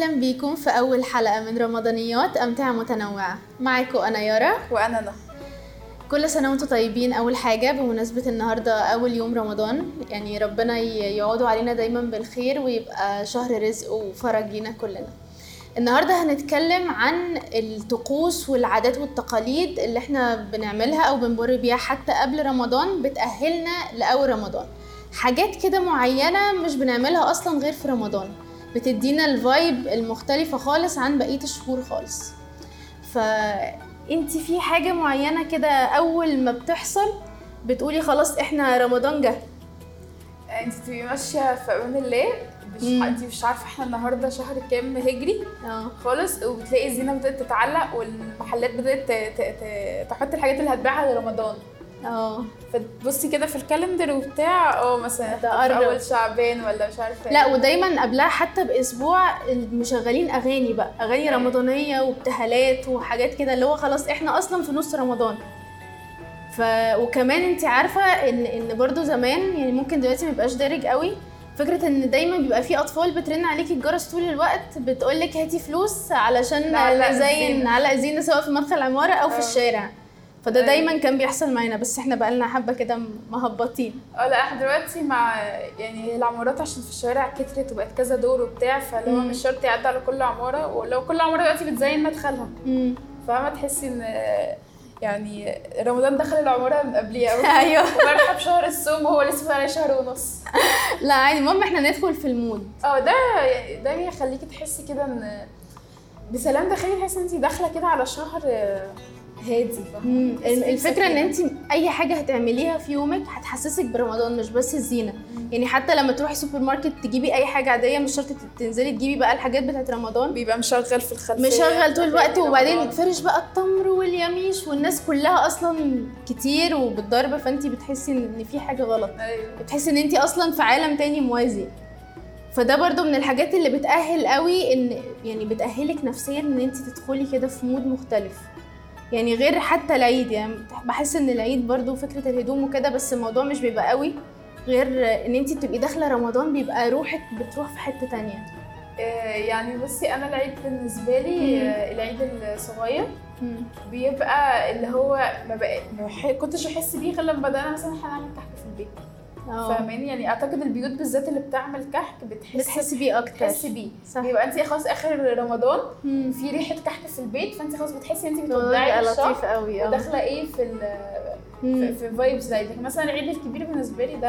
أهلا بيكم في أول حلقة من رمضانيات أمتعة متنوعة. معاكم أنا يارا. وأنا نهى كل سنة وأنتم طيبين. أول حاجة بمناسبة النهارده أول يوم رمضان يعني ربنا ي- يعودوا علينا دايما بالخير ويبقى شهر رزق وفرج لينا كلنا. النهارده هنتكلم عن الطقوس والعادات والتقاليد اللي إحنا بنعملها أو بنمر بيها حتى قبل رمضان بتأهلنا لأول رمضان. حاجات كده معينة مش بنعملها أصلا غير في رمضان. بتدينا الفايب المختلفة خالص عن بقية الشهور خالص. فانتي في حاجة معينة كده أول ما بتحصل بتقولي خلاص إحنا رمضان جه. انت تبقي ماشية في أمان الله مش. انت مش عارفة إحنا النهارده شهر كام هجري. آه. خالص وبتلاقي الزينه بدأت تتعلق والمحلات بدأت تحط الحاجات اللي هتبيعها لرمضان. آه فتبصي كده في الكالندر وبتاع آه مثلا ده. أول شعبان ولا مش عارفة لا إيه. ودايما قبلها حتى بأسبوع مشغلين أغاني بقى أغاني أيوة. رمضانية وابتهالات وحاجات كده اللي هو خلاص إحنا أصلا في نص رمضان ف وكمان انت عارفة إن إن برضو زمان يعني ممكن دلوقتي ما يبقاش دارج قوي فكرة إن دايما بيبقى في أطفال بترن عليكي الجرس طول الوقت بتقول لك هاتي فلوس علشان نزين. نعلق زينة سواء في مدخل العماره أو في آه. الشارع فده. دايما كان بيحصل معانا بس إحنا بقالنا حبة كده مهبطين. آه لا إحنا دلوقتي مع يعني العمارات عشان في الشوارع كترت وبقت كذا دور وبتاع فلو مم. مش شرط يعدي على كل عمارة ولو كل عمارة دلوقتي بتزين مدخلها. فاهمة؟ تحسي إن يعني رمضان دخل العمارة من قبليه قوي أيوه. وبرحب شهر الصوم وهو لسه بقى شهر ونص. لا عادي. المهم إحنا ندخل في المود. آه ده يعني ده بيخليكي تحسي كده إن بسلام داخلي تحسي إن انت داخلة كده على شهر هادي الفكرة إن. انت أي حاجة هتعمليها في يومك هتحسسك برمضان مش بس الزينه يعني حتى لما تروحي سوبر ماركت تجيبي أي حاجة عادية مش شرط تنزلي تجيبي بقى الحاجات بتاعت رمضان. بيبقى مشغل في الخلفية. مشغل طول الوقت وبعدين. يتفرش بقى التمر واليميش والناس كلها أصلا كتير وبالضرب فانت بتحسي ان في حاجة غلط. أيوه. بتحسي إن انت أصلا في عالم تاني موازي. فده برضو من الحاجات اللي بتأهل قوي ان يعني بتأهلك نفسيا إن انت تدخلي كده في مود مختلف. يعني غير حتى العيد يعني بحس إن العيد برضو فكرة الهدوم وكده بس الموضوع مش بيبقى قوي. غير إن انت بتبقي داخلة رمضان بيبقى روحك بتروح في حتة تانية. آه، يعني بصي أنا العيد بالنسبة لي. آه، العيد الصغير بيبقى اللي هو ما بقى ما كنتش أحس بيه غير لما بدأنا مثلا إحنا نعمل كحك في البيت. فاهماني؟ يعني أعتقد البيوت بالذات اللي بتعمل كحك بتحس بتحسي بيه أكتر. بتحسي بيه. صح. بيبقى انت خلاص آخر رمضان مم. في ريحة كحك في البيت فانت خلاص بتحسي ان انت بتودعي لطيف قوي آه. وداخلة إيه في ال في, فايبس العيد لكن مثلا العيد الكبير بالنسبة لي ده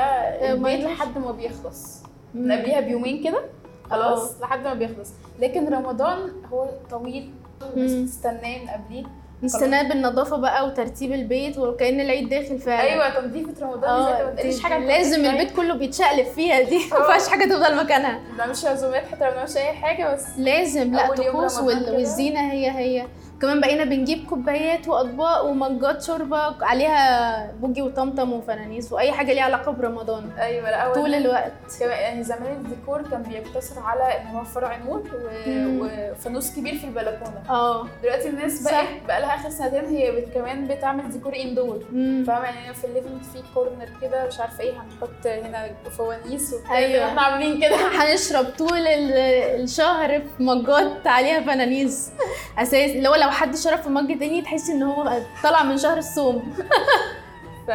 البيت. لحد ما بيخلص. من قبليها بيومين كده خلاص لحد ما بيخلص. لكن رمضان هو طويل. الناس. بتستناه من قبليه. نستناه بالنظافة بقى وترتيب البيت وكأن العيد داخل فعلا. أيوه تنظيفه رمضان ما تقليش دي- حاجة لازم البيت كله بيتشقلب فيها دي. ما آه. ينفعش حاجة تفضل مكانها. ما بنعملش عزومات حتى لو ما بنعملش أي حاجة بس لازم لا طقوس. والزينة هي هي. كمان بقينا بنجيب كوبايات وأطباق و mug ات شوربة عليها بوجي وطمطم وفنانيس وأي حاجة ليها علاقة برمضان. أيوه لا طول الوقت. يعني زمان الديكور كان بيقتصر على إن هو فرع مم. وفانوس كبير في البلكونة. آه. دلوقتي الناس. بقت بقى لها آخر سنتين هي كمان بتعمل ديكور indoor. فاهمة؟ يعني في ال living في corner كده مش عارفة إيه هنحط هنا فوانيس وبتاع. ما إحنا عاملين كده. هنشرب طول ال- الشهر في mug ات عليها فنانيس أساس اللي هو لو حد شرب في mug تاني تحسي إن هو طالع من شهر الصوم. ف...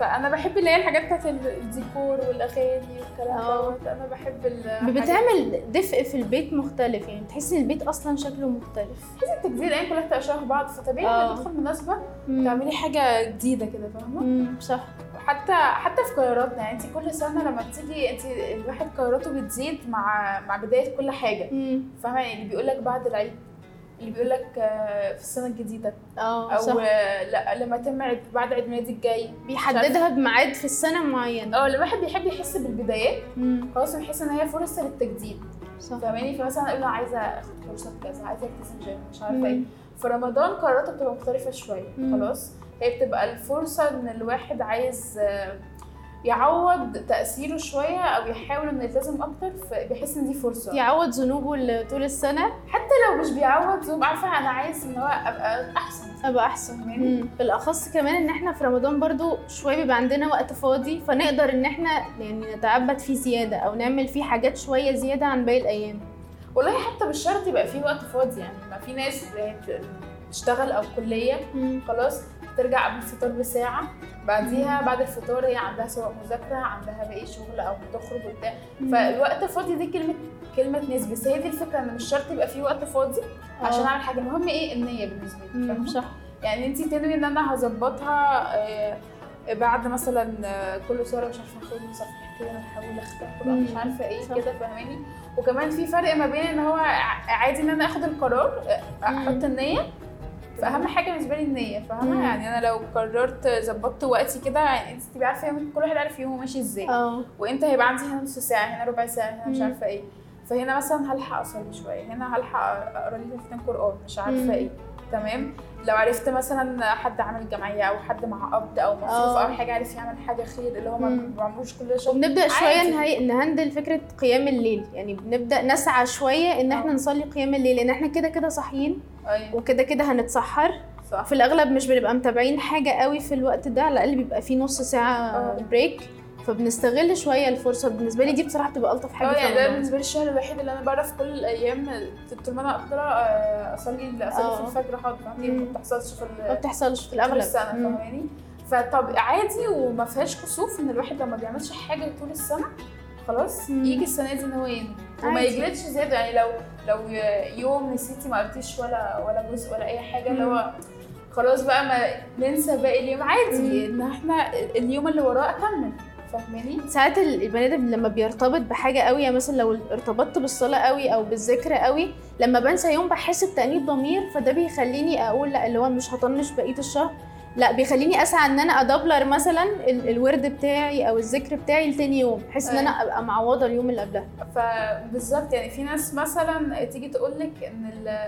فأنا بحب اللي هي الحاجات بتاعت الديكور والأغاني والكلام. دوت أنا بحب بتعمل دفء في البيت مختلف يعني تحسي إن البيت أصلا شكله مختلف. التجديد الأيام كلها بتبقى شبه بعض فطبيعي. لما تدخل مناسبة. تعملي حاجة جديدة كده فاهمة؟ صح. حتى حتى في قراراتنا يعني انت كل سنة لما بتيجي انت الواحد قراراته بتزيد مع مع بداية كل حاجة. فاهمة؟ يعني اللي بيقول لك بعد العيد. اللي بيقول لك في السنة الجديدة. آه أو صح. آه، لا لما عيد بعد عيد ميلادي الجاي. بيحددها بميعاد في السنة معين آه الواحد بيحب يحس بالبدايات. خلاص بيحس إن هي فرصة للتجديد. صح. فاهماني؟ فمثلا أقول أنا عايزة أخد كورسات كذا عايزة التزم جيم مش عارفة. إيه. في رمضان قراراتها بتبقى مختلفة شوية. خلاص. هي بتبقى الفرصة إن الواحد عايز آه، يعوض تأثيره شوية أو يحاول إنه يلتزم أكتر فبيحس إن دي فرصة يعوض ذنوبه اللي طول السنة حتى لو مش بيعوض ذنوب عارفة أنا عايز إن هو أبقى أحسن أبقى أحسن؟ مم. بالأخص كمان إن إحنا في رمضان برضو شوية بيبقى عندنا وقت فاضي فنقدر إن إحنا يعني نتعبد فيه زيادة أو نعمل فيه حاجات شوية زيادة عن باقي الأيام والله حتى مش شرط يبقى في وقت فاضي يعني ما في ناس بتشتغل أو كلية. خلاص ترجع قبل الفطار بساعة. بعديها بعد الفطار هي عندها سواء مذاكرة عندها باقي شغل أو بتخرج وبتاع. فالوقت فاضي دي كلمة كلمة نسبي بس هي دي الفكرة إن مش شرط يبقى في وقت فاضي عشان آه. أعمل حاجة. المهم إيه؟ النية بالنسبة لي؟ صح. يعني أنت تنوي إن أنا هظبطها آه، بعد مثلا آه، كل شهر مش عارفة آخد صفحتين أحاول أختار. مش إيه صح. كده فاهماني؟ وكمان في فرق ما بين إن هو عادي إن أنا آخد القرار أحط النية فأهم حاجة بالنسبة لي النية. فاهمة يعني أنا لو قررت ظبطت وقتي كده يعني أنت تبقي عارفة كل واحد عارف يومه ماشي إزاي آه وانت هيبقى عندي هنا نص ساعة هنا ربع ساعة هنا مش. عارفة إيه فهنا مثلا هلحق أصلي شوية هنا هلحق أقرأ لي كلمتين قرآن مش عارفة. إيه تمام لو عرفت مثلا حد عامل جمعية أو حد مع قبض أو مصروف آه. أو حاجة عارف يعمل حاجة خير اللي هو ما. بيعملوش كل شغل وبنبدأ شوية. نهي... نهندل فكرة قيام الليل يعني بنبدأ نسعى شوية إن إحنا آه. نصلي قيام الليل لأن إحنا كده كده صاحيين أيوه وكده كده هنتسحر صح في الأغلب مش بنبقى متابعين حاجة قوي في الوقت ده على الأقل بيبقى فيه نص ساعة آه. بريك فبنستغل شوية الفرصة بالنسبة لي دي بصراحة بتبقى ألطف حاجة آه يعني ده. بالنسبة لي الشهر الوحيد اللي أنا بعرف كل الأيام طول ما أنا أقدر آه، أصلي اصلي آه. في الفجر حاضر فاهمني. ما بتحصلش في ما بتحصلش في الأغلب السنة. فاهماني فطب عادي وما فيهاش كسوف إن الواحد لما بيعملش حاجة طول السنة خلاص مم. يجي السنة دي إن هو ينوي وما. يجلدش زيادة يعني لو لو يوم نسيتي ما قلتيش ولا ولا جزء ولا أي حاجة اللي هو خلاص بقى ما ننسى باقي اليوم عادي إن إحنا اليوم اللي وراه أكمل فاهماني؟ ساعات ال- البني آدم لما بيرتبط بحاجة قوي يعني مثلا لو ارتبطت بالصلاة قوي أو بالذكر قوي لما بنسى يوم بحس بتأنيب ضمير فده بيخليني أقول لأ اللي هو مش هطنش بقية الشهر لأ بيخليني أسعى إن أنا أدبلر مثلا ال- الورد بتاعي أو الذكر بتاعي لتاني يوم بحيث إن أنا أبقى معوضة اليوم اللي قبلها فبالظبط يعني في ناس مثلا تيجي تقول لك إن ال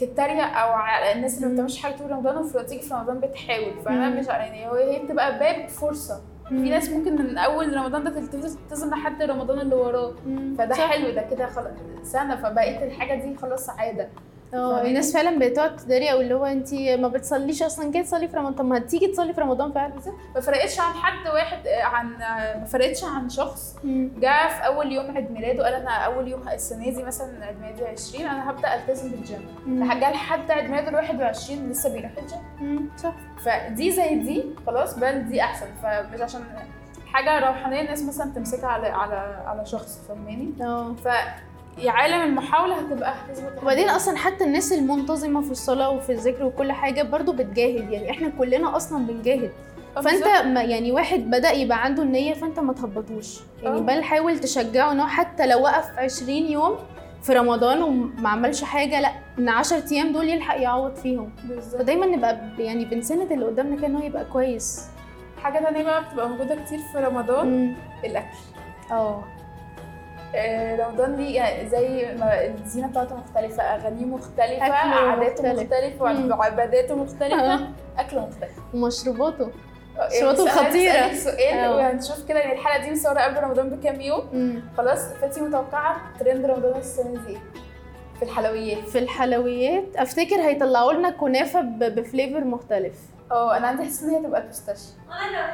تتريق أو على الناس اللي ما. بتعملش حاجة طول رمضان وفي تيجي في رمضان بتحاول فأنا. مش يعني هي بتبقى باب فرصة في ناس ممكن من أول رمضان ده تلتزم لحد رمضان اللي وراه. فده. حلو ده كده خلاص سنة فبقيت الحاجة دي خلاص عادة آه؟ الناس فعلا بتقعد تتريق اللي هو انت ما بتصليش أصلا جاي تصلي في رمضان. طب ما هتيجي تصلي في رمضان فعلا. ما فرقتش عن حد واحد عن ما فرقتش عن شخص. جه في أول يوم عيد ميلاده قال أنا أول يوم السنة دي مثلا عيد ميلادي 20 أنا هبدأ ألتزم بالجيم. جه لحد عيد ميلاده ال 21 لسه بيروح الجيم. صح. فدي زي دي خلاص بل دي أحسن. فمش عشان حاجة روحانية الناس مثلا تمسكها على على على شخص فاهماني؟ آه. يا عالم المحاولة هتبقى. وبعدين أصلا حتى الناس المنتظمة في الصلاة وفي الذكر وكل حاجة برضو بتجاهد يعني إحنا كلنا أصلا بنجاهد. آه، فأنت. ما يعني واحد بدأ يبقى عنده النية فأنت ما تهبطوش. يعني آه. بل حاول تشجعه إن هو حتى لو وقف 20 يوم في رمضان وما عملش حاجة لأ إن 10 أيام دول يلحق يعوض فيهم. بالظبط. فدايما نبقى يعني بنسند اللي قدامنا كده إن هو يبقى كويس. حاجة تانية بقى بتبقى موجودة كتير في رمضان مم. الأكل. آه. رمضان ليه يعني زي ما الزينة بتاعته مختلفة أغانيه مختلفة عاداته مختلف. مختلفة. وعباداته مختلفة أكله مختلف ومشروباته آه، بس أنا خطيرة. هسألك سؤال آه. وهنشوف كده يعني الحلقة دي مصورة قبل رمضان بكام يوم مم. خلاص فانت متوقعة ترند رمضان السنة دي؟ في الحلويات في الحلويات أفتكر هيطلعوا لنا كنافة بفليفر مختلف آه أنا عندي إحساس إن هي تبقى pistachio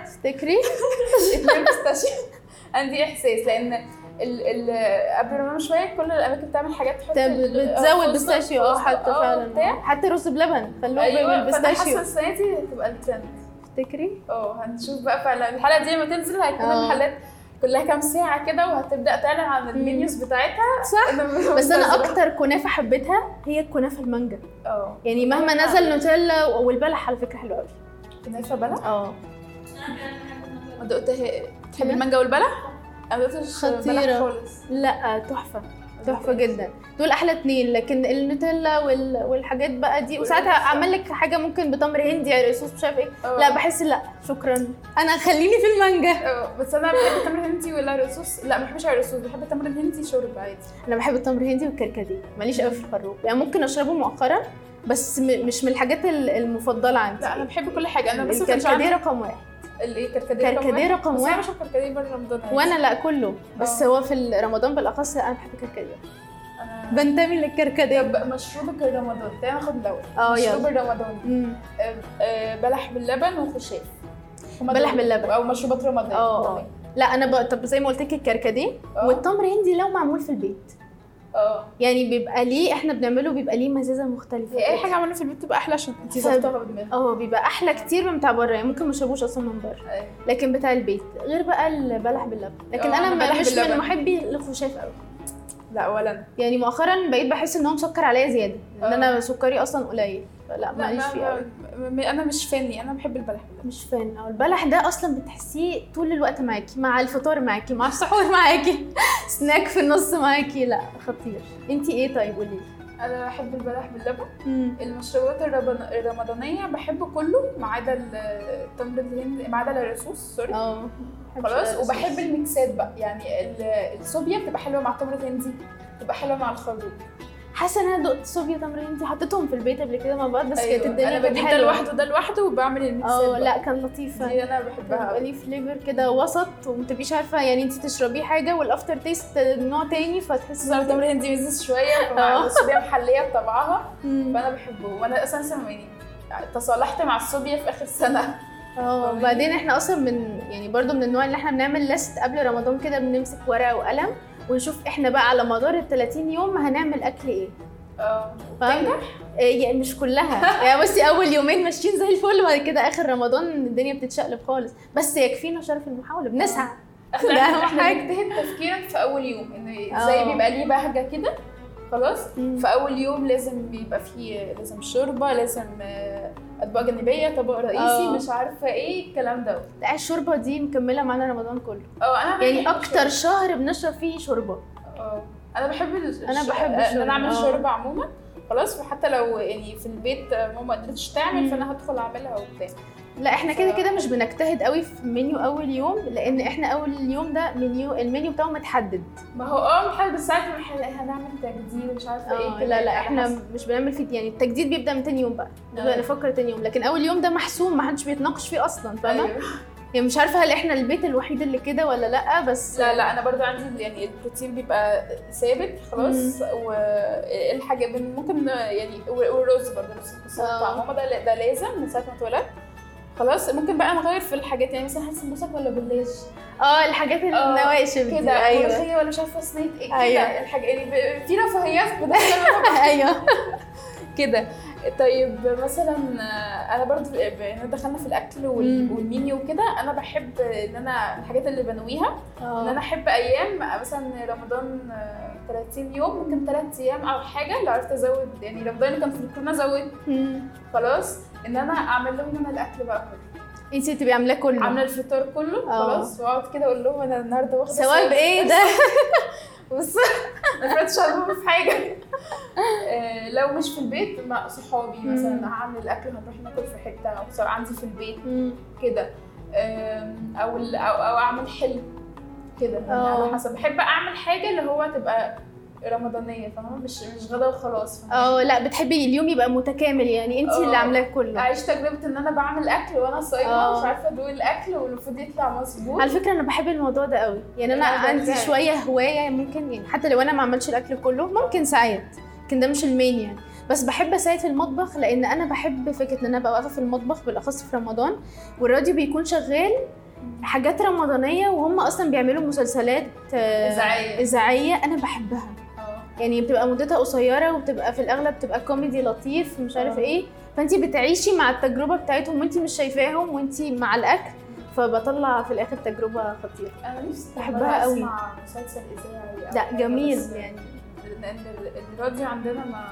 تفتكري اتنين pistachio عندي إحساس لأن ال ال قبل رمضان شوية كل الأماكن بتعمل حاجات تحط آه، بتزود فستق- pistachio آه فستق، حتى آه، فعلا. حتى رز بلبن خلوه أيوه فأنا حاسة بال pistachio السنة دي هتبقى الترند. تفتكري؟ آه هنشوف بقى فعلا. الحلقة دي لما تنزل هيكون آه. المحلات كلها كام ساعة كده وهتبدأ تعلن عن ال menus بتاعتها. صح. بس أنا مستنية. أكتر كنافة حبيتها هي الكنافة المانجا. آه يعني مهما نزل نوتيلا والبلح على فكرة حلو قوي كنافة بلح؟ آه. ما دقتها. تحب المانجا والبلح؟ أنا خالص. لا تحفة. تحفة جدا. دول أحلى اتنين لكن النوتيلا وال... والحاجات بقى دي. وساعتها اعمل لك حاجة ممكن بتمر هندي على صوص مش عارف إيه. آه. لا بحس لا شكرا. أنا خليني في المانجا. آه بس أنا بحب التمر الهندي ولا الرصوص لا ما بحبش الرصوص بحب التمر الهندي شرب عادي. أنا بحب التمر الهندي والكركديه. ماليش قوي في الخروب يعني ممكن أشربه مؤخرا بس م... مش من الحاجات ال- المفضلة عندي. لا أنا بحب كل حاجة. أنا بس الكركديه رقم واحد. الايه كركديه كركديه رقم بس أنا واحد. بشرب كركديه بره رمضان. وأنا لا كله بس آه. هو في رمضان بالأخص لا أنا بحب الكركديه أنا بنتمي للكركديه طب مشروبك الرمضان تعالى ناخد الأول آه مشروب يلا مم. آه، آه، بلح باللبن وخشاف بلح. باللبن. أو مشروبات رمضان آه لا أنا بقى طب زي ما قلت لك الكركديه. والتمر هندي لو معمول في البيت آه يعني بيبقى ليه إحنا بنعمله بيبقى ليه مزازة مختلفة أي. حاجة عملنا في البيت تبقى أحلى عشان انت ظبطها بدماغك آه بيبقى أحلى كتير من بتاع بره يعني ممكن ما اشربوش أصلا من بره. لكن بتاع البيت غير بقى البلح باللبن لكن آه، أنا مش من باللبن. محبي الخشاف قوي لا ولا أنا يعني مؤخرا بقيت بحس إن هو مسكر عليا زيادة إن آه. أنا سكري أصلا قليل لا ماليش ما فيه قوي أنا مش فاني أنا بحب البلح. مش فان أو البلح ده أصلا بتحسيه طول الوقت معاكي مع الفطار معاكي مع السحور معاكي سناك في النص معاكي. لا خطير. أنتي إيه طيب؟ قولي أنا بحب البلح باللبن. المشروبات الرمضانية بحب كله ما عدا ال- التمر الهندي ما عدا الرصوص sorry. آه خلاص. وبحب ال mix ات بقى. يعني ال- الصوبيا بتبقى حلوة مع التمر الهندي بتبقى حلوة مع الخروب. حاسة إن أنا دقت صوبيا تمر أنتي حطيتهم في البيت قبل كده مع بعض بس أيوة. كانت الدنيا أنا بجيب ده. لوحده وده لوحده وبعمل ال mix ات آه. لا كان لطيف دي أنا بحبها قوي ليه flavor كده وسط ومتبقيش عارفة يعني انت تشربيه حاجة وال after taste نوع تاني فتحسي خصوصا التمر الهندي مزز شوية آه. فمع الصوبيا محلية بطبعها. فأنا بحبه وأنا أساسا يعني تصالحت مع الصوبيا في آخر سنة آه وبعدين إحنا أصلا من يعني برضو من النوع اللي إحنا بنعمل ليست قبل رمضان كده بنمسك ورقة وقلم ونشوف إحنا بقى على مدار ال 30 يوم هنعمل أكل إيه. آه يعني مش كلها. يعني بصي أول يومين ماشيين زي الفل وبعد كده آخر رمضان الدنيا بتتشقلب خالص. بس يكفينا شرف المحاولة بنسعى. ده أهم إحنا حاجة. بنجتهد تفكيرا في أول يوم إن. زي بيبقى ليه بهجة كده خلاص. في أول يوم لازم بيبقى فيه لازم شوربة لازم آه، أطباق جانبية طبق رئيسي آه. مش عارفة إيه الكلام ده لا الشوربه دي مكملة معانا رمضان كله آه أنا يعني بحب أكتر شهر بنشرب فيه شوربة آه أنا بحب الش- بحب ان الشوربة، أنا اعمل آه. شوربة عموما خلاص وحتى لو يعني في البيت ماما ما قدرتش تعمل. فأنا هدخل أعملها وبتاع لا إحنا كده كده مش بنجتهد قوي في منيو أول يوم لأن إحنا أول يوم ده منيو المنيو بتاعه متحدد ما هو آه محل بس بنح- هنعمل تجديد ومش عارفة إيه آه كده لا لا على إحنا حسب. مش بنعمل فيه يعني التجديد بيبدأ من تاني يوم بقى نبدا آه. نفكر تاني يوم لكن أول يوم ده محسوم ما حدش بيتناقش فيه أصلا فاهمة أيوه. يعني مش عارفة هل إحنا البيت الوحيد اللي كده ولا لأ بس لا لا أنا برضو عندي يعني البروتين بيبقى ثابت خلاص والحاجة ممكن يعني والرز برضو نفس القصة آه. بتاع ماما ده ده لازم من ساعة ما اتولدت خلاص ممكن بقى نغير في الحاجات يعني مثلا هات سمبوسك ولا جلاش آه الحاجات آه، النواشف دي كده أيوه. ملوخية ولا مش عارفة صينية إيه كده أيوه. الحاجة يعني في رفاهيات أيوه. كده. طيب مثلا آه، أنا برضو إن دخلنا في الأكل. والمنيو وكده. أنا بحب إن أنا الحاجات اللي بنويها إن أنا أحب أيام مثلا رمضان آه، 30 يوم ممكن 3 أيام أو حاجة لو عرفت أزود يعني رمضان كان في الكورونا زود. خلاص. إن أنا أعمل لهم أنا الأكل بقى كله انتي بتبقي عاملاه كله عاملة الفطار كله آه. خلاص وأقعد كده أقول لهم أنا النهارده واخدة ثواب إيه ده بص ما فرقتش في حاجة آه، لو مش في البيت مع صحابي. مثلا هعمل الأكل هنروح ناكل في حتة أو سواء عندي في البيت. كده آم، أو أو, أو أعمل حلو كده يعني. على حسب بحب أعمل حاجة اللي هو تبقى رمضانية فاهمة مش مش غدا وخلاص؟ آه لا بتحبي اليوم يبقى متكامل يعني انتي آه. اللي عاملاه كله اعيش تجربة إن أنا بعمل أكل وأنا صايمة. مش عارفة أدوق الأكل والمفروض يطلع مظبوط على فكرة أنا بحب الموضوع ده قوي يعني أنا عندي. شوية هواية ممكن يعني حتى لو أنا ما عملتش الأكل كله ممكن ساعات لكن ده مش المين يعني بس بحب اساعد في المطبخ لأن أنا بحب فكرة إن أنا أبقى واقفة في المطبخ بالأخص في رمضان والراديو بيكون شغال حاجات رمضانية وهم أصلا بيعملوا مسلسلات آه، إذاعية. إذاعية أنا بحبها يعني بتبقى مدتها قصيرة وبتبقى في الأغلب بتبقى كوميدي لطيف مش عارف آه. إيه فانت بتعيشي مع التجربة بتاعتهم وانت مش شايفاهم وانت مع الأكل فبطلع في الآخر تجربة خطيرة أنا نفسي بحبها قوي. أسمع مسلسل إذاعي لا جميل يعني لأن ال- الراديو عندنا ما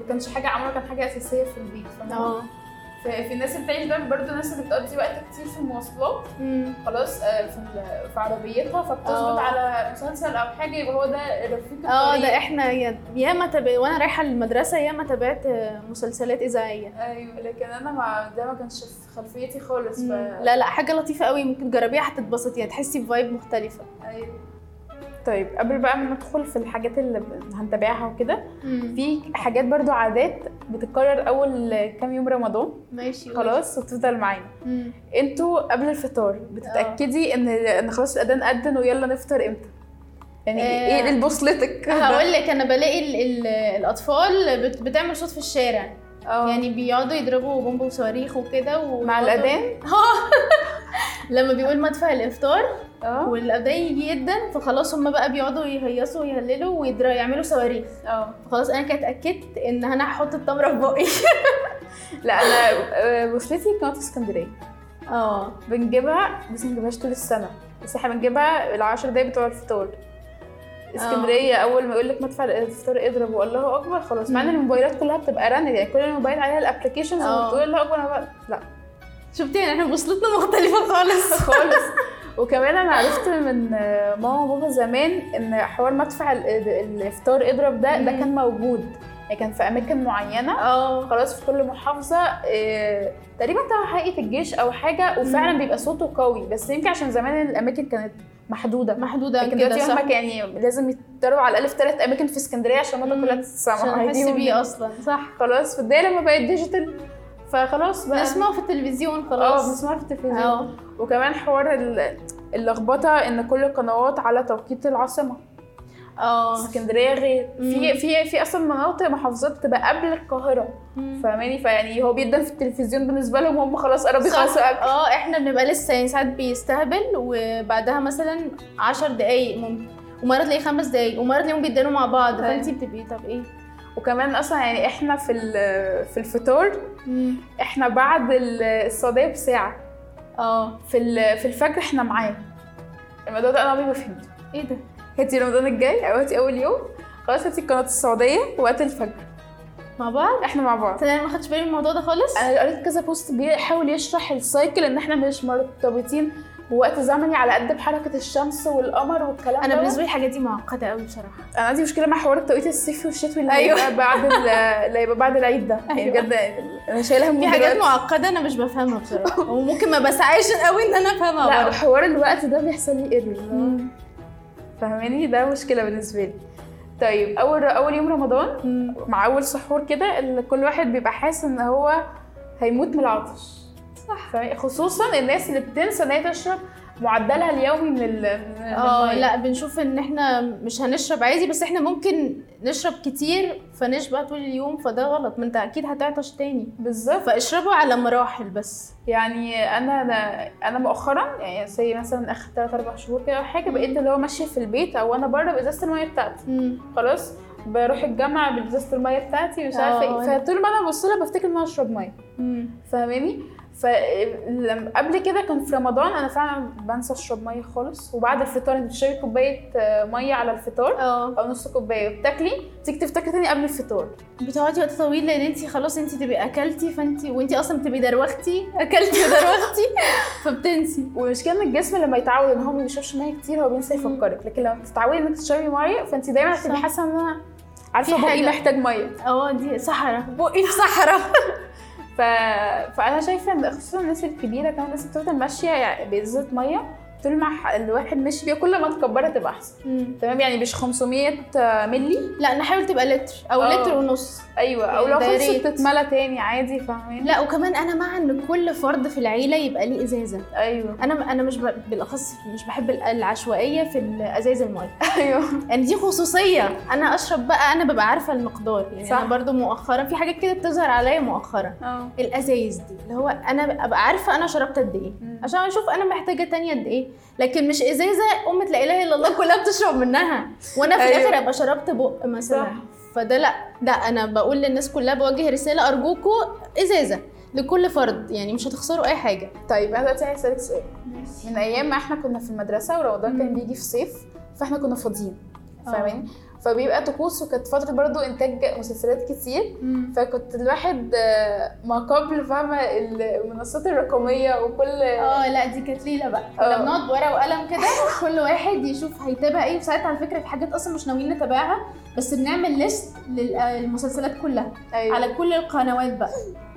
ما كانش حاجة عمرها كان حاجة أساسية في البيت فاهمة؟ في في الناس اللي بتعيش ده برضه الناس اللي بتقضي وقت كتير في المواصلات. خلاص آه، في في عربيتها فبتظبط آه. على مسلسل أو حاجة يبقى هو ده رفيق آه. ده إحنا يا- ياما تابع وأنا رايحة المدرسة ياما تابعت مسلسلات إذاعية أيوه لكن أنا ما ده ما كانش في خلفيتي خالص ف... لا لا حاجة لطيفة قوي ممكن تجربيها هتتبسطي هتحسي بفايب مختلفة أيوه طيب قبل بقى ما ندخل في الحاجات اللي هنتابعها وكده في حاجات برضو عادات بتتكرر أول كام يوم رمضان. ماشي خلاص وتفضل معانا. أنتوا قبل الفطار بتتأكدي إن إن خلاص الأذان أذن ويلا نفطر إمتى؟ يعني آه. إيه اللي بوصلتك هقول لك أنا بلاقي ال ال الأطفال بت بتعمل صوت في الشارع. آه. يعني بيقعدوا يضربوا بومب وصواريخ وكده مع الأذان؟ لما بيقول مدفع الإفطار آه والابداع يجي جدا فخلاص هما بقى بيقعدوا يهيصوا ويهللوا ويضربوا يعملوا صواريخ. آه فخلاص أنا كانت اتأكدت إن أنا هحط التمرة في بقي. لا أنا بوصلتي كانت اسكندرية. آه بنجيبها بس ما بنجيبهاش طول السنة. بس إحنا بنجيبها العشر دقايق بتوع الفطار. اسكندرية أول ما يقول لك مدفع الفطار اضرب والله أكبر خلاص. مع إن. الموبايلات كلها بتبقى رن يعني كل الموبايل عليها الابلكيشنز آه. وبتقول الله أكبر لا. شفتي يعني إحنا وصلتنا مختلفة خالص. خالص. وكمان أنا عرفت من ماما وبابا زمان إن حوار مدفع ال- ال- الفطار اضرب ده ده. كان موجود. يعني كان في أماكن معينة. آه. خلاص في كل محافظة آه، تقريبا تبع حقيقة الجيش أو حاجة وفعلا مم. بيبقى صوته قوي. بس يمكن عشان زمان الأماكن كانت محدودة. محدودة لكن دلوقتي صح. هم يعني لازم يتضربوا على الاقل في ثلاث أماكن في اسكندرية عشان مم. كلها تتسمع عشان احس بيه أصلا. صح. خلاص في الدقيقه لما بقت ديجيتال فخلاص بقى. نسمعه في التلفزيون آه خلاص. بنسمعها في التلفزيون. آه. وكمان حوار ال- اللخبطة إن كل القنوات على توقيت العاصمة. آه. اسكندرية غير. في. في في أصلا مناطق محافظات بتبقى قبل القاهرة. فاهماني؟ فيعني هو بيدن في التلفزيون بالنسبة لهم هم خلاص قربوا. يخلصوا أكل. آه إحنا بنبقى لسه يعني ساعات بيستهبل وبعدها مثلا عشر دقايق ممكن. ومرة تلاقيه خمس دقايق ومرة تلاقيهم بيدانوا مع بعض. أيوة. فانتي بتبقي طب إيه؟ وكمان أصلا يعني إحنا في في الفطار إحنا بعد ال- السعوديه بساعة. آه. في في الفجر إحنا معاه الموضوع ده أنا عمري ما فهمته. إيه ده؟ هاتي رمضان الجاي أو هاتي أول يوم. خلاص هاتي قناة السعودية وقت الفجر. مع بعض؟ إحنا مع بعض. أنا ما خدتش بالي من الموضوع ده خالص؟ أنا قريت كذا بوست بيحاول يشرح ال cycle إن إحنا مش مرتبطين بوقت زمني على قد بحركة الشمس والقمر والكلام أنا ده. بالنسبة لي الحاجات دي معقدة قوي بصراحة أنا عندي مشكلة مع حوار التوقيت الصيفي والشتوي اللي أيوة. هيبقى بعد ال- اللي هيبقى بعد العيد ده يعني أيوة. بجد أنا شايله هم في حاجات معقدة أنا مش بفهمها بصراحة وممكن ما بسعاش قوي إن أنا أفهمها لا برضه حوار الوقت ده بيحصل لي ايرور. فاهماني ده مشكلة بالنسبة لي طيب أول أول يوم رمضان مم. مع أول سحور كده كل واحد بيبقى حاسس إن هو هيموت من العطش صح فاهماني؟ خصوصا الناس اللي بتنسى إن هي تشرب معدلها اليومي من ال آه. لا بنشوف إن إحنا مش هنشرب عادي بس إحنا ممكن نشرب كتير فنشبع طول اليوم فده غلط ما أنت أكيد هتعطش تاني بالظبط فاشربوا على مراحل بس يعني أنا أنا, أنا مؤخرا يعني زي مثلا آخر 3 4 شهور كده حاجة بقيت اللي هو ماشية في البيت أو أنا بره بإزازة المية بتاعتي. خلاص بروح الجامعة بإزازة المية بتاعتي مش عارفة. إيه فطول ما أنا ببص لها بفتكر إن أنا اشرب مية مم. فقبل كده كان في رمضان أنا فعلا بنسى أشرب مية خالص وبعد الفطار أنت بتشربي كوباية آه، مية على الفطار آه. أو نص كوباية وبتاكلي تيجي تفتكري تاني قبل الفطار. بتقعدي وقت طويل لأن انت خلاص انت تبقي أكلتي فانت وانت أصلا بتبقي دروختي أكلتي ودروختي فبتنسي. والمشكلة إن الجسم لما يتعود إن هو ما بيشربش مية كتير هو بينسى. يفكرك. لكن لما تتعودي إنك تشربي مية فانت دايما هتبقي. حاسة إن أنا عارفة بقي حاجة. محتاج مية. آه دي صحراء بقي في صحراء ف... فأنا شايفة إن خصوصا الناس الكبيرة كمان الناس بتفضل ماشية يعني بإزازة مية. طول ما الواحد ماشي بيها كل ما تكبرها تبقى أحسن. تمام؟ يعني مش 500 مللي؟ لا نحاول تبقى لتر أو آه. لتر ونص. أيوه أو لو ده يا خلصت. تتملى تاني عادي فاهمين؟ لا وكمان أنا مع إن كل فرد في العيلة يبقى ليه إزازة. أيوه. أنا أنا مش ب... بالأخص مش بحب ال- العشوائية في الازايز المية. أيوه. يعني دي خصوصية. أنا أشرب بقى أنا ببقى عارفة المقدار. يعني صح. أنا برضو مؤخرا في حاجات كده بتظهر عليا مؤخرا. آه. الأزايز دي اللي هو أنا أبقى عارفة أنا شربت قد إيه. عشان أشوف أنا محتاجة تانية قد إيه. لكن مش إزازة امه لا إله إلا الله كلها بتشرب منها وأنا في أيوة. الآخر ابقى شربت بق مثلا صح. فده لأ لا أنا بقول للناس كلها بوجه رسالة أرجوكوا إزازة لكل فرد يعني مش هتخسروا أي حاجة طيب أنا دلوقتي عايز أسألك سؤال من أيام ما إحنا كنا في المدرسة ورمضان كان. بيجي في صيف فإحنا كنا فاضيين آه. فاهمين فبيبقى طقوس وكانت فترة برضو إنتاج مسلسلات كتير. فكنت الواحد آه، ما قبل فاهمة المنصات الرقمية وكل آه لا دي كانت ليلة بقى. كنا آه. بنقعد بورقه وقلم كده كل واحد يشوف هيتابع إيه. وساعتها على فكرة في حاجات أصلا مش ناويين نتابعها بس بنعمل ليست للمسلسلات كلها. أيوة. على كل القنوات بقى.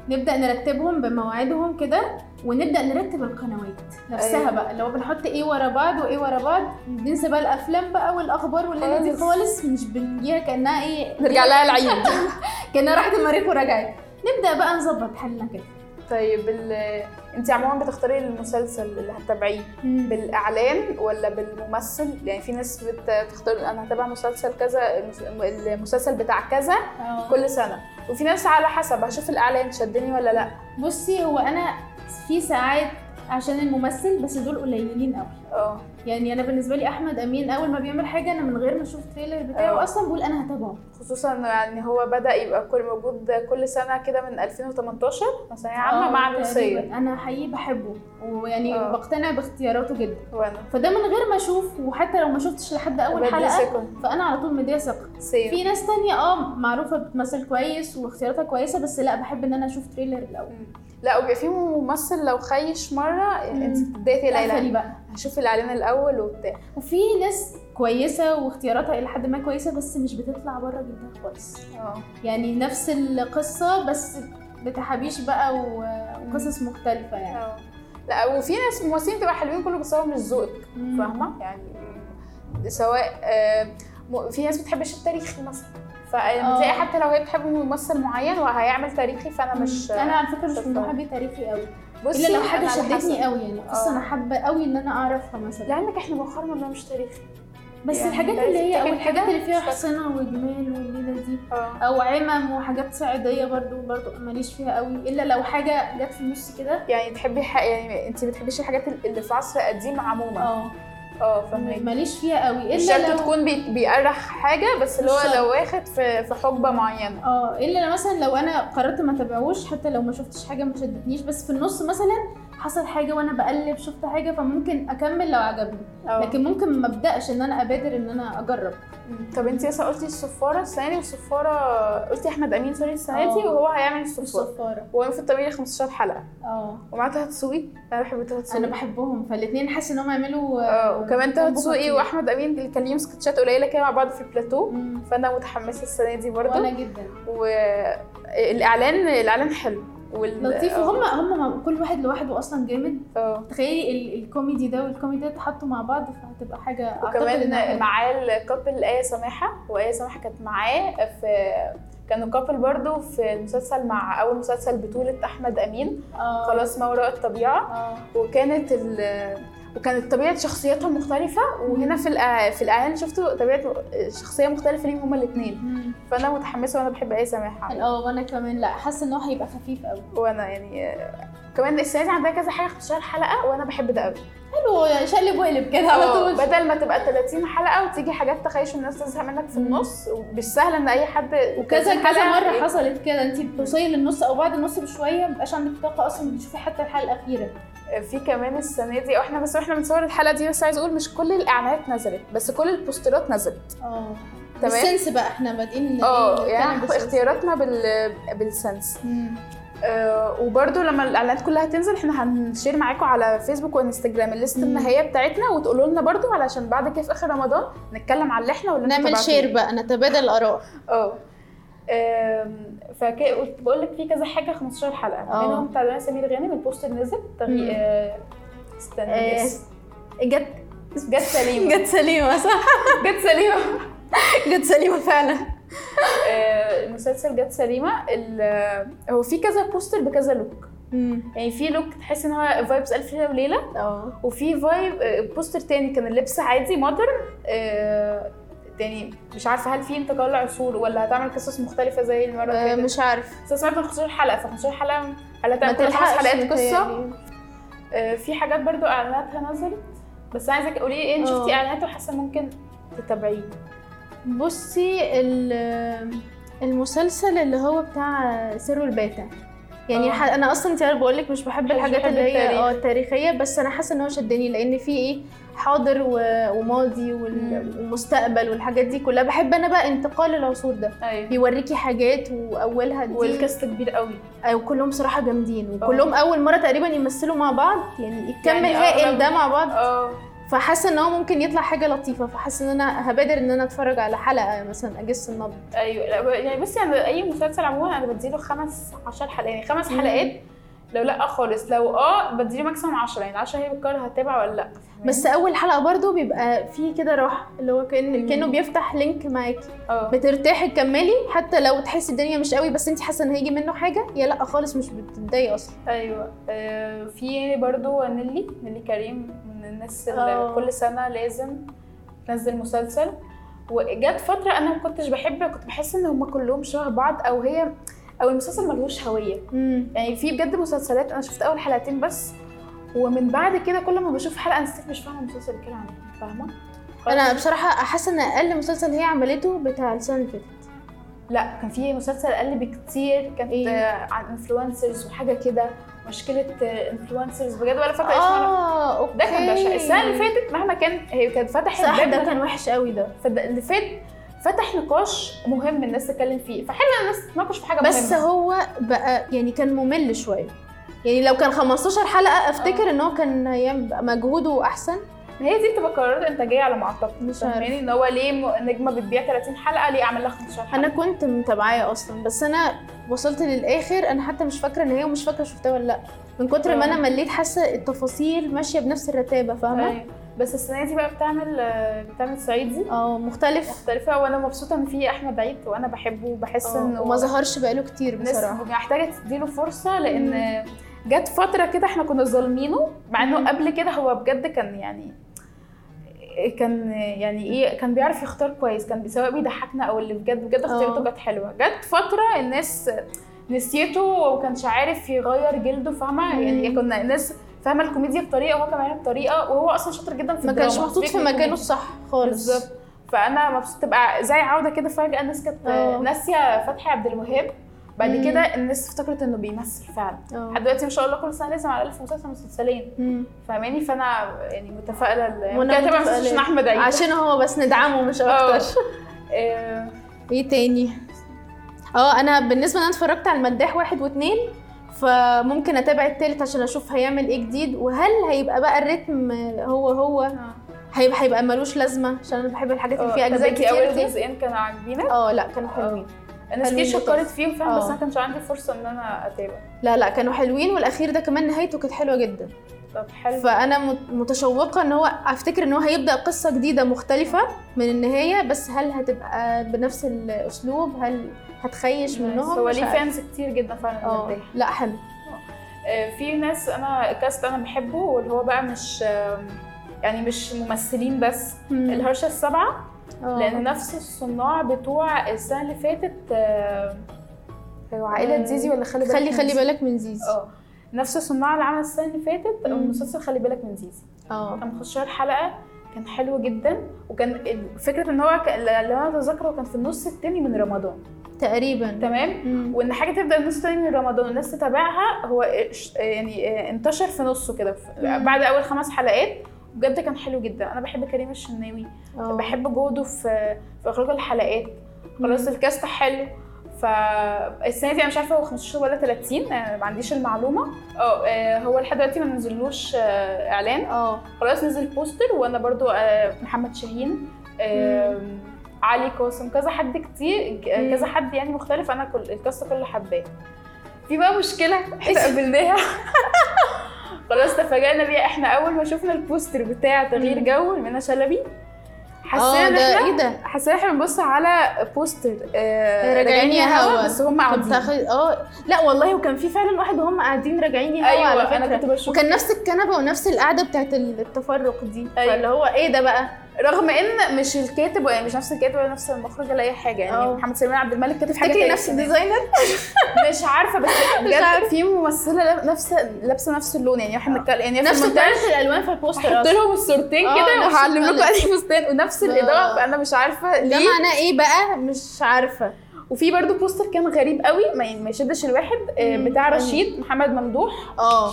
نبدأ نرتبهم بمواعيدهم كده ونبدأ نرتب القنوات نفسها أيوة. بقى اللي هو بنحط إيه ورا بعض وإيه ورا بعض ننسى بقى الأفلام بقى والأخبار والليلة دي خالص. مش بنجيها كأنها إيه نرجع لها العيد كأنها راحت المريخ ورجعت نبدأ بقى نظبط حالنا كده طيب. انت عموما بتختاري المسلسل اللي هتتابعيه بالإعلان ولا بالممثل؟ يعني في ناس بت- بتختار أنا هتابع مسلسل كذا المس- المسلسل بتاع كذا آه. كل سنة. وفي ناس على حسب هشوف الإعلان شدني ولا لأ. بصي هو أنا في ساعات عشان الممثل بس دول قليلين قوي. آه. يعني أنا بالنسبة لي أحمد أمين أول ما بيعمل حاجة أنا من غير ما أشوف التريلر بتاعه آه. أصلا بقول أنا هتابعه. خصوصا يعني هو بدأ يبقى كل موجود كل سنة كده من 2018 مثلا عامة آه، مع تقريباً. الوصيه أنا حقيقي بحبه ويعني آه. بقتنع باختياراته جدا. وأنا. فده من غير ما أشوف وحتى لو ما شفتش لحد أول حلقة فأنا على طول مدية ثقة. في ناس تانية آه معروفة بتمثل كويس واختياراتها كويسة بس لا بحب إن أنا أشوف تريلر الأول. لا وبيبقى في ممثل لو خيش مرة انت قفلي تلاقي بقى. هشوف الإعلان الأول وبتاع. وفي ناس كويسة واختياراتها إلى حد ما كويسة بس مش بتطلع بره جلدها خالص. آه. يعني نفس القصة بس بتحابيش بقى وقصص مختلفة يعني. آه. لا وفي ناس ممثلين بتبقى حلوين كله بس هو مش ذوقك. فاهمة؟ يعني سواء آه، في ناس بتحبش التاريخي مثلا. فبتلاقي آه. حتى لو هي بتحب ممثل معين وهيعمل تاريخي فأنا مش أنا على فكرة مش من. محبي تاريخي قوي بصي إلا لو حاجة. شدتني قوي يعني قصه. أنا حابة قوي إن أنا أعرفها مثلا لعلمك إحنا مؤخرا ما مش تاريخي بس يعني الحاجات اللي هي أو الحاجات؟ اللي فيها. حصنه وجمال والليلة دي آه أو عمم وحاجات صعيدية برضو برضو ماليش فيها قوي إلا لو حاجة جت في النص كده يعني تحبي. يعني انت بتحبيش الحاجات اللي في عصر قديم عموما آه آه فاهمك ماليش فيها قوي مش الا شرط لو تكون بي... بيأرخ حاجة بس اللي مش هو شرط. لو واخد في في حقبة معينة. آه إلا مثلا لو أنا قررت ما أتابعوش حتى لو ما شفتش حاجة ما شدتنيش بس في النص مثلا حصل حاجة وأنا بقلب شفت حاجة فممكن أكمل لو عجبني. آه لكن ممكن ما أبدأش إن أنا أبادر إن أنا أجرب. طب أنت لسه قلتي الصفارة السنة والصفارة قلتي أحمد أمين سوري السنة دي. وهو هيعمل الصفارة. الصفارة. هو المفروض تعملي 15 حلقة. آه ومع طه دسوقي أنا بحب طه دسوقي أنا بحبهم فالاثنين حاسة ان هم يعملوا آه وكمان طه دسوقي خطير. وأحمد أمين اللي كان ليهم sketches قليلة كده مع بعض في البلاتو. مم. فأنا متحمسة السنة دي برضه وأنا جدا. والإعلان الإعلان حلو. وال... لطيف. آه. وهم هم كل واحد لوحده أصلا جامد. آه. تخيلي ال- الكوميدي ده والكوميدي ده اتحطوا مع بعض فهتبقى حاجة وكمان. معاه ال couple آية سماحة وآية سماحة كانت معاه في كانوا كابل برضو في المسلسل مع أول مسلسل بطولة أحمد أمين. آه. خلاص ما وراء الطبيعة. آه. وكانت ال وكانت طبيعة شخصياتهم مختلفة وهنا في في الإعلان شفتوا طبيعة شخصية مختلفة ليهم هما الاتنين. مم. فأنا متحمسة وأنا بحب آية سماحة. آه وأنا كمان لأ حاسة إن هو هيبقى خفيف قوي وأنا يعني كمان السنة دي عندها كذا حاجة 15 حلقة وأنا بحب ده قوي حلو يعني شقلب وقلب كده على طول. بدل ما تبقى 30 حلقة وتيجي حاجات تخيش الناس تزهق منك في. النص مش سهل إن أي حد وكذا 30 كذا مرة حصلت كده انت بتوصلي للنص أو بعد النص بشوية مبقاش عندك طاقة أصلا تشوفي حتى الحلقة الأخيرة. في كمان السنة دي إحنا بس وإحنا بنصور الحلقة دي بس عايز أقول مش كل الإعلانات نزلت بس كل البوسترات نزلت آه تمام. بال sense بقى إحنا بادئين آه نتكلم يعني. اختياراتنا بال بال sense مم. آه وبرده لما الإعلانات كلها تنزل إحنا هن share معاكم على فيسبوك وإنستجرام ال list. النهائيه بتاعتنا وتقولوا لنا برده علشان بعد كده في آخر رمضان نتكلم على اللي إحنا واللي نعمل. share بقى نتبادل الآراء آه فقلت بقول لك في كذا حاجة 15 حلقة. آه. منهم بتاع دنيا سمير غانم البوستر نزل. مم. تغي... آه، استنى آه،. جت جت سليمة. جت سليمة صح؟ جت سليمة. جت سليمة فعلا. آه، المسلسل جت سليمة. ال- هو في كذا بوستر بكذا look يعني في look تحس إن هو vibes ألف ليلة وليلة. آه. وفي vibe بوستر تاني كان اللبس عادي مودرن تاني. مش عارفة هل في انتقال عصور ولا هتعمل قصص مختلفة زي المرة اللي آه، فاتت؟ مش عارف بس سمعت من 15 حلقه ف 15 حلقه هل هتعمل كل خمس حلقات قصة. آه، في حاجات برضو إعلاناتها نزلت. بس أنا عايزاك قولي لي إيه أنت. شفتي إعلانات وحاسة ممكن تتابعيه؟ بصي ال- المسلسل اللي هو بتاع سر الباتع يعني. ح- أنا أصلا انت بقول لك مش بحب الحاجات اللي هي. آه التاريخية بس أنا حاسة إن هو شدني لأن في إيه؟ حاضر وماضي وال- مم. ومستقبل والحاجات دي كلها. بحب أنا بقى انتقال العصور ده. أيوه. بيوريكي حاجات وأولها دي. والكاست كبير قوي. أو كلهم صراحة جامدين. وكلهم أول مرة تقريبا يمثلوا مع بعض. يعني الكم يعني الهائل أغلب- ده مع بعض. آه. فحاسة إن هو ممكن يطلع حاجة لطيفة. فحاسة إن أنا هبادر إن أنا أتفرج على حلقة مثلا أجس النبض. أيوه. يعني بصي أنا أي مسلسل عموما أنا بديله خمس 10 حلقات. يعني خمس مم. لو لأ خالص. لو آه بديله maximum 10 يعني 10 هي بالكار هتابع ولا لأ؟ بس أول حلقة برضو بيبقى فيه كده راحة اللي هو كان. كأنه بيفتح link معاكي. آه. بترتاحي تكملي حتى لو تحسي الدنيا مش قوي بس انت حاسة إن هيجي منه حاجة يا لأ خالص مش بتتضايقي أصلا. أيوه. آه، في برضو نيلي نيلي كريم من الناس اللي آه. كل سنة لازم تنزل مسلسل. وجت فترة أنا ما كنتش بحب كنت بحس إن هم كلهم شبه بعض أو هي أو المسلسل ملهوش هوية. امم يعني في بجد مسلسلات أنا شفت أول حلقتين بس ومن بعد كده كل ما بشوف حلقة still مش فاهمة المسلسل بيتكلم عن إيه فاهمة؟ أنا بصراحة حاسة إن أقل مسلسل هي عملته بتاع السنة اللي فاتت لا كان في مسلسل أقل بكتير كانت إيه؟ عن influencers وحاجة كده مشكلة influencers بجد ولا فاكرة آه okay ده كان بشع. السنة اللي فاتت مهما كان هي كانت فتحت صح ده كان وحش قوي ده. فاللي فات فتح نقاش مهم الناس تتكلم فيه. فحلو إن الناس تتناقش في حاجة بس مهمة. هو بقى يعني كان ممل شوية. يعني لو كان 15 حلقة أفتكر إن هو كان هيبقى مجهوده أحسن. ما هي دي بتبقى قرارات إنتاجية على ما أعتقد. مش فاهماني؟ إن هو ليه نجمة بتبيع 30 حلقة ليه أعمل لها 15 حلقة؟ أنا كنت متابعاه أصلا بس أنا وصلت للآخر أنا حتى مش فاكرة إن هي ومش فاكرة شفتها ولا لأ. من كتر ما آه. أنا مليت حاسة التفاصيل ماشية بنفس الرتابة فاهمة؟ أيوة. بس السنة دي بقى بتعمل بتعمل صعيدي آه مختلف مختلفة وأنا مبسوطة إن في أحمد عيد وأنا بحبه وبحس آه، إنه وما ظهرش بقاله كتير بصراحة محتاجة تديله فرصة لأن جت فترة كده إحنا كنا ظالمينه مع. إنه قبل كده هو بجد كان يعني كان يعني إيه كان بيعرف يختار كويس كان سواء بيضحكنا أو اللي بجد بجد اختياراته آه. كانت حلوة جت فترة الناس نسيته وكانش عارف يغير جلده فاهمة. يعني كنا الناس فاهمة الكوميديا بطريقة وهو بيعملها بطريقة وهو أصلا شاطر جدا في ما كانش. محطوط في مكانه. الصح خالص بالظبط فأنا مبسوطة تبقى زي عودة كده فجأة الناس كانت آه. ناسية فتحي عبد الوهاب بعد مم. كده الناس افتكرت إنه بيمثل فعلا آه لحد دلوقتي ما شاء الله كل سنة لازم على الأقل في مسلسل مسلسلين. فاهماني فأنا يعني متفائلة تبقى متفائلة. مسلسل عشان أحمد عيد عشان هو بس ندعمه مش آه. أكتر آه، إيه تاني آه أنا بالنسبة أنا اتفرجت على المداح واحد واتنين فممكن أتابع التالت عشان أشوف هيعمل إيه جديد وهل هيبقى بقى الريتم هو هو هيبقى هيبقى ملوش لازمة؟ عشان أنا بحب الحاجات اللي فيها آه، أجزاء طب أنتي كتير أول جزئين كانوا عاجبينك؟ آه لا كانوا حلوين. الناس حلوين كتير لطاف. شكرت فيهم فعلا بس آه. أنا كانش عندي فرصة إن أنا أتابع. لا لا كانوا حلوين والأخير ده كمان نهايته كانت حلوة جدا. طب حلو. فأنا مت- متشوقة إن هو أفتكر إن هو هيبدأ قصة جديدة مختلفة من النهاية بس هل هتبقى بنفس الأسلوب؟ هل هتخيش منهم؟ هو ليه. فانز كتير جدا فعلا المداح. لا حلو. آه، في ناس أنا كاست أنا بحبه واللي هو بقى مش يعني مش ممثلين بس الهرشة السبعة آه. لأن نفس الصناع بتوع السنة اللي فاتت آه، هو عائلة آه، زيزي ولا خلي بالك خلي خلي؟ بالك من زيزي. آه. نفس الصناع اللي عمل السنة اللي فاتت. مسلسل خلي بالك من زيزي آه كان 15 حلقة كان حلو جدا وكان فكرة إن هو اللي أنا اتذكر هو كان في النص التاني من رمضان تقريبا تمام مم. وإن حاجة تبدأ النص التاني من رمضان والناس تتابعها هو يعني انتشر في نصه كده. بعد أول خمس حلقات بجد كان حلو جدا أنا بحب كريم الشناوي آه. بحب جوده في في إخراج الحلقات خلاص. الكاست حلو فالسنه دي أنا مش عارفة هو 15 ولا 30 أنا ما عنديش المعلومة. آه آه، هو لحد دلوقتي ما نزلوش آه، إعلان. آه. خلاص نزل بوستر وأنا برضو آه، محمد شاهين آه، علي قاسم كذا حد كتير. كذا حد يعني مختلف أنا كل ال cast كله حباه. في بقى مشكلة إحنا قابلناها. خلاص تفاجئنا بيها. إحنا أول ما شفنا البوستر بتاع تغيير. جو لمنى شلبي آه حسينا إن ده إيه ده؟ حسينا إحنا بنبص على بوستر آه راجعين يا هوى. بس هم قاعدين. آه لا والله وكان في فعلا واحد وهم قاعدين راجعين يا هوى أيوه على فكره أنا كنت بشوف. وكان نفس الكنبة ونفس القعدة بتاعت التفرق دي. أيوة. فاللي هو إيه ده بقى؟ رغم ان مش الكاتب يعني مش نفس الكاتب ولا نفس المخرج ولا اي حاجة يعني آه. محمد سليمان عبد الملك كاتب حاجة تانية. نفس ال designer مش عارفة بس بجد. في ممثلة نفس لابسة نفس اللون يعني إحنا بنتكلم يعني نفس طريقه الألوان في البوستر أصلا لهم الصورتين آه، كده وهعلم لكم. انهي فستان ونفس آه. الإضاءة فأنا مش عارفة ده ليه معناه إيه بقى مش عارفة وفي برضو بوستر كان غريب قوي ما يشدش الواحد آه،. بتاع؟ رشيد محمد ممدوح آه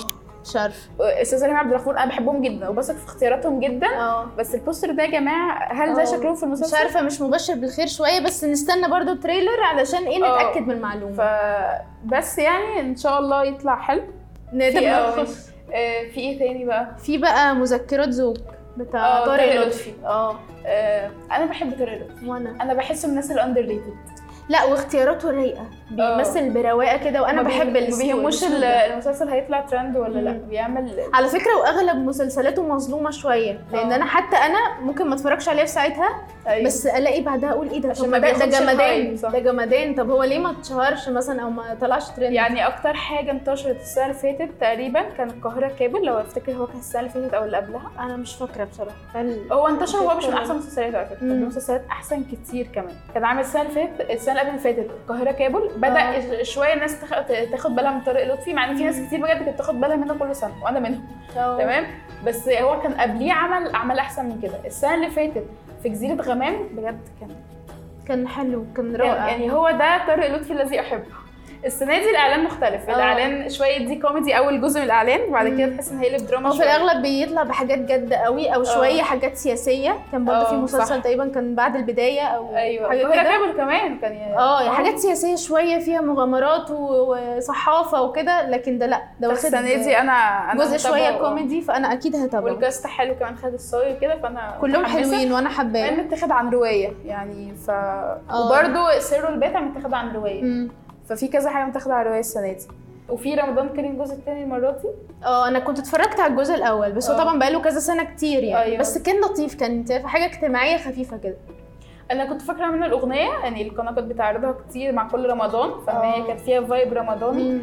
آه، أستاذ سليم عبد الغفور أنا بحبهم جدا وبثق في اختياراتهم جدا. آه. بس البوستر ده يا جماعة هل ده آه. شكلهم في المسلسل؟ مش عارفة مش مبشر بالخير شوية بس نستنى برضو ال trailer علشان إيه آه. نتأكد من المعلومة. فبس يعني إن شاء الله يطلع حلو. في. نخش. آه، في إيه تاني بقى؟ في بقى مذكرات زوج بتاع طارق لطفي. آه. آه، أنا بحب طارق لطفي. وأنا. أنا بحسه من الناس ال underrated لا واختياراته رايقة بيمثل برواقة كده وأنا بحب ما بيهموش. المسلسل هيطلع ترند ولا لا. بيعمل على فكرة وأغلب مسلسلاته مظلومة شوية لأن آه. أنا حتى أنا ممكن ما أتفرجش عليها في ساعتها أيوة. بس ألاقي بعدها أقول إيه ده عشان ما ده, جمدان. ده جمدان طب هو ليه ما اتشهرش مثلا أو ما طلعش ترند يعني أكتر حاجة انتشرت السنة اللي فاتت تقريبا كان القاهرة كابل لو أفتكر هو كان السنة اللي فاتت أو اللي قبلها أنا مش فاكرة بصراحة هو انتشر هو مش من. أحسن مسلسلات على فكرة مسلسلات أحسن كتير كمان كان عامل السنة اللي فاتت السنة اللي فاتت القاهرة كابل بدأ شوية الناس تاخ- تاخد بالها من طارق لطفي مع إن في ناس كتير بجد كانت تاخد بالها منه كل سنة وأنا منهم. تمام؟ بس هو كان قبليه عمل اعمال أحسن من كده. السنة اللي فاتت في جزيرة غمام بجد كان كان حلو كان رائع يعني هو ده طارق لطفي الذي أحبه. السنة دي الإعلان مختلف آه. الإعلان شوية دي كوميدي أول جزء من الإعلان بعد كده. تحس إن هيقلب دراما هو في. الأغلب بيطلع بحاجات جد قوي أو شوية حاجات سياسية كان برضه آه، في مسلسل. تقريبا كان بعد البداية أو أيوه حاجة القاهره كده كمان كان ي- آه يعني حاجات سياسية شوية فيها مغامرات وصحافة وكده لكن ده لأ ده واخد السنة دي أنا أنا جزء شوية. كوميدي فأنا أكيد هتابعه وال cast حلو كمان خالد الصاوي كده فأنا كلهم. حلوين وأنا حباه متاخد عن رواية يعني ف آه. وبرده سر البيت متاخد عن رواية. ففي كذا حاجة متاخدة عن روايه السنة دي وفي رمضان كريم الجزء الثاني المرة دي آه أنا كنت اتفرجت على الجزء الأول بس هو آه. طبعا بقاله كذا سنة كتير يعني أيوه. بس كان لطيف كان حاجة اجتماعية خفيفة كده أنا كنت فاكرة منه الأغنية يعني القناة كانت بتعرضها كتير مع كل رمضان فهي آه. كانت فيها فايب رمضاني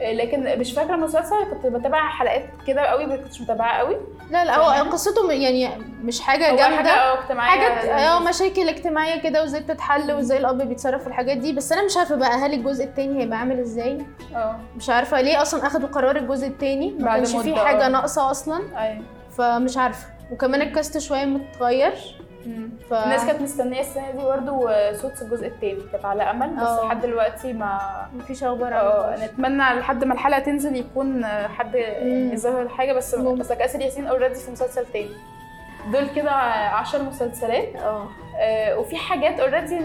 لكن مش فاكرة المسلسل كنت بتابع حلقات كده قوي ما كنتش متابعة قوي. لا لا هو؟ قصته يعني مش حاجة هو حاجة جامده آه اجتماعية حاجات آه. مشاكل اجتماعية كده وإزاي بتتحل وإزاي الأب بيتصرف في الحاجات دي. بس أنا مش عارفة بقى هل الجزء التاني هيبقى عامل إزاي. آه. مش عارفة ليه أصلا أخدوا قرار الجزء التاني. ما كانش فيه حاجة آه. ناقصة أصلا. أيوه. فمش عارفة. وكمان الكاست شوية متغير. ف... الناس كانت مستنية السنة دي برضه صوت الجزء الثاني كانت على أمل بس آه. لحد دلوقتي ما مفيش أخبار آه. نتمنى لحد ما الحلقة تنزل يكون حد مم. يظهر حاجة بس. بس ياسين already في مسلسل تاني دول كده عشر مسلسلات آه آه، وفي حاجات already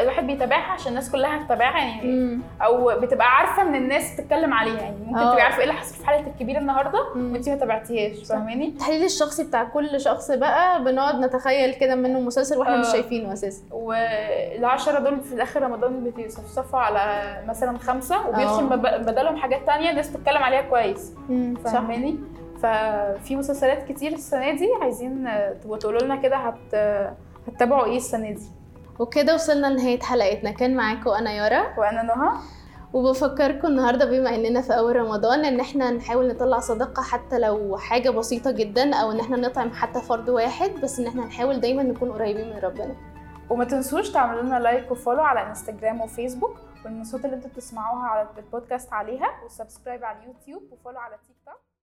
الواحد بيتابعها عشان الناس كلها تتابعها يعني مم. أو بتبقى عارفة إن الناس تتكلم عليها يعني ممكن آه. تبقي عارفة إيه اللي حصل في حلقة الكبير النهارده. وانت ما تابعتيهاش فاهماني التحليل الشخصي بتاع كل شخص بقى بنقعد نتخيل كده منه مسلسل وإحنا مش آه. شايفينه أساسا والعشرة دول في الآخر رمضان بيتصفصفوا على مثلا خمسة وبيدخل آه. بدلهم حاجات تانية الناس تتكلم عليها كويس فاهماني ففي مسلسلات كتير السنة دي عايزين تبقوا تقولوا لنا كده هت هتتابعوا إيه السنة دي. وكده وصلنا لنهاية حلقتنا. كان معاكم أنا يارا وأنا نهى. وبفكركم النهارده بما إننا في أول رمضان إن إحنا نحاول نطلع صدقة حتى لو حاجة بسيطة جدا أو إن إحنا نطعم حتى فرد واحد بس إن إحنا نحاول دايما نكون قريبين من ربنا. وما تنسوش تعملوا لنا لايك وفولو على إنستجرام وفيسبوك والصوت اللي أنتوا بتسمعوها على البودكاست عليها و subscribe على اليوتيوب و follow على تيك